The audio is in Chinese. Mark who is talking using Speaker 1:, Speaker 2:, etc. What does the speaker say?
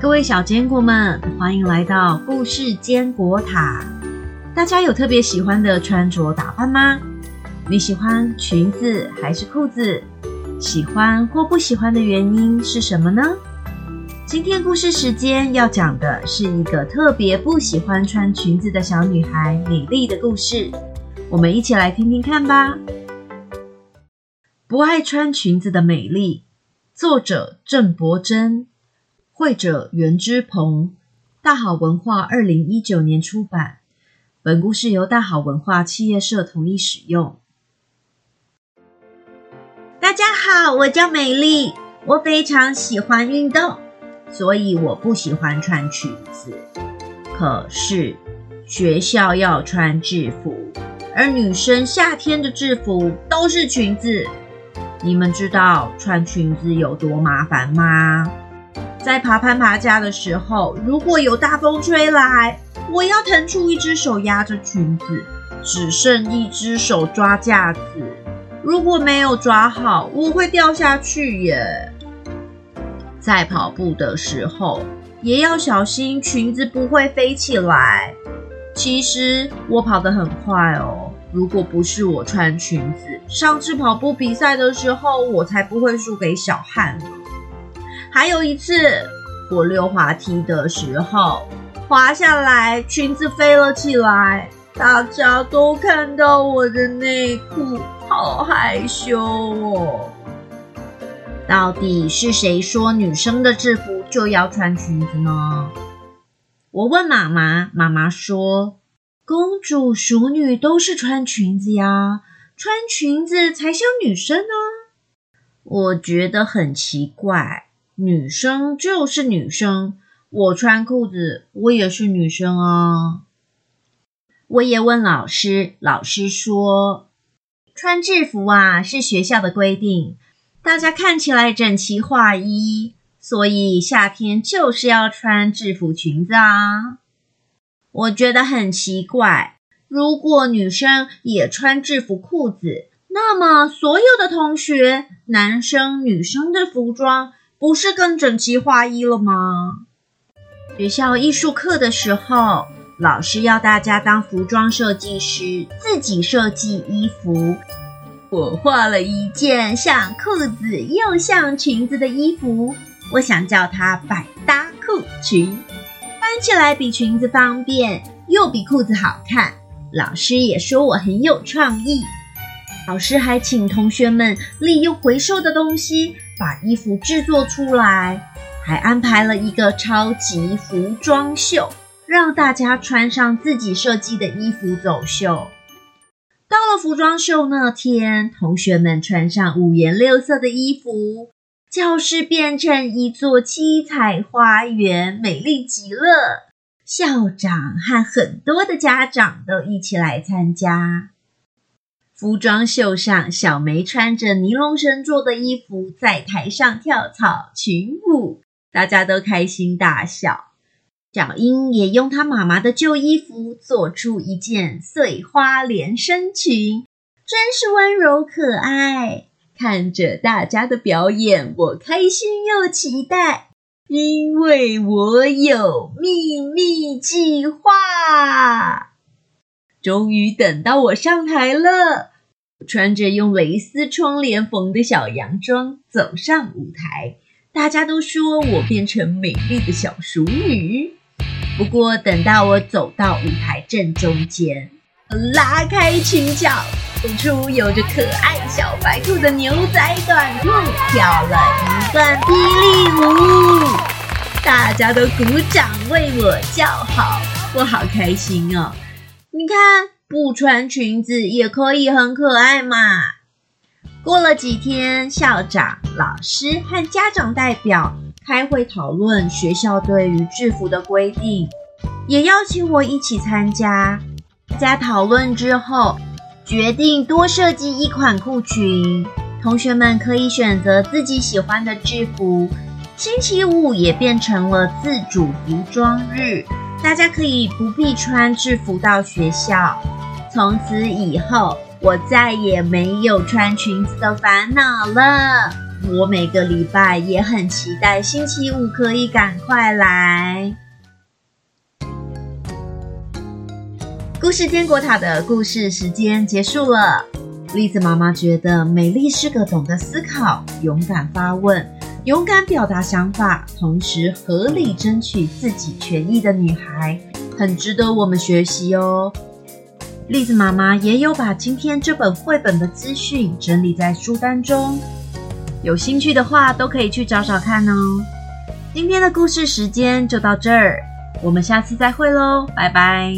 Speaker 1: 各位小坚果们，欢迎来到故事坚果塔。大家有特别喜欢的穿着打扮吗？你喜欢裙子还是裤子？喜欢或不喜欢的原因是什么呢？今天故事时间要讲的是一个特别不喜欢穿裙子的小女孩美丽的故事。我们一起来听听看吧。不爱穿裙子的美丽，作者郑伯珍，绘者袁之鹏，大好文化二零一九年出版。本故事由大好文化企业社同意使用。
Speaker 2: 大家好，我叫美丽，我非常喜欢运动，所以我不喜欢穿裙子。可是学校要穿制服，而女生夏天的制服都是裙子。你们知道穿裙子有多麻烦吗？在爬攀爬架的时候，如果有大风吹来，我要腾出一只手压着裙子，只剩一只手抓架子。如果没有抓好，我会掉下去耶。在跑步的时候，也要小心裙子不会飞起来。其实我跑得很快哦，如果不是我穿裙子，上次跑步比赛的时候，我才不会输给小汉。还有一次，我溜滑梯的时候，滑下来，裙子飞了起来，大家都看到我的内裤。好害羞哦！到底是谁说女生的制服就要穿裙子呢？我问妈妈，妈妈说：“公主、淑女都是穿裙子呀，穿裙子才像女生呢。”我觉得很奇怪，女生就是女生，我穿裤子，我也是女生啊。我也问老师，老师说。穿制服啊，是学校的规定，大家看起来整齐划一，所以夏天就是要穿制服裙子啊。我觉得很奇怪，如果女生也穿制服裤子，那么所有的同学，男生女生的服装不是更整齐划一了吗？学校艺术课的时候。老师要大家当服装设计师，自己设计衣服。我画了一件像裤子又像裙子的衣服，我想叫它百搭裤裙，穿起来比裙子方便，又比裤子好看。老师也说我很有创意。老师还请同学们利用回收的东西把衣服制作出来，还安排了一个超级服装秀。让大家穿上自己设计的衣服走秀。到了服装秀那天，同学们穿上五颜六色的衣服，教室变成一座七彩花园，美丽极了。校长和很多的家长都一起来参加服装秀上。小梅穿着尼龙绳做的衣服，在台上跳草裙舞，大家都开心大笑。小英也用她妈妈的旧衣服做出一件碎花连身裙，真是温柔可爱。看着大家的表演，我开心又期待，因为我有秘密计划。终于等到我上台了，穿着用蕾丝窗帘缝的小洋装走上舞台，大家都说我变成美丽的小淑女。不过，等到我走到舞台正中间，拉开裙角，露出有着可爱小白兔的牛仔短裤，跳了一段霹雳舞，大家都鼓掌为我叫好，我好开心哦！你看，不穿裙子也可以很可爱嘛。过了几天，校长、老师和家长代表。开会讨论学校对于制服的规定，也邀请我一起参加。在讨论之后，决定多设计一款裤裙，同学们可以选择自己喜欢的制服。星期五也变成了自主服装日，大家可以不必穿制服到学校。从此以后，我再也没有穿裙子的烦恼了。我每个礼拜也很期待星期五可以赶快来。故事坚果塔的故事时间结束了。栗子妈妈觉得美丽是个懂得思考、勇敢发问、勇敢表达想法，同时合理争取自己权益的女孩，很值得我们学习哦。栗子妈妈也有把今天这本绘本的资讯整理在书单中，有兴趣的话都可以去找找看哦。今天的故事时间就到这儿，我们下次再会喽，拜拜。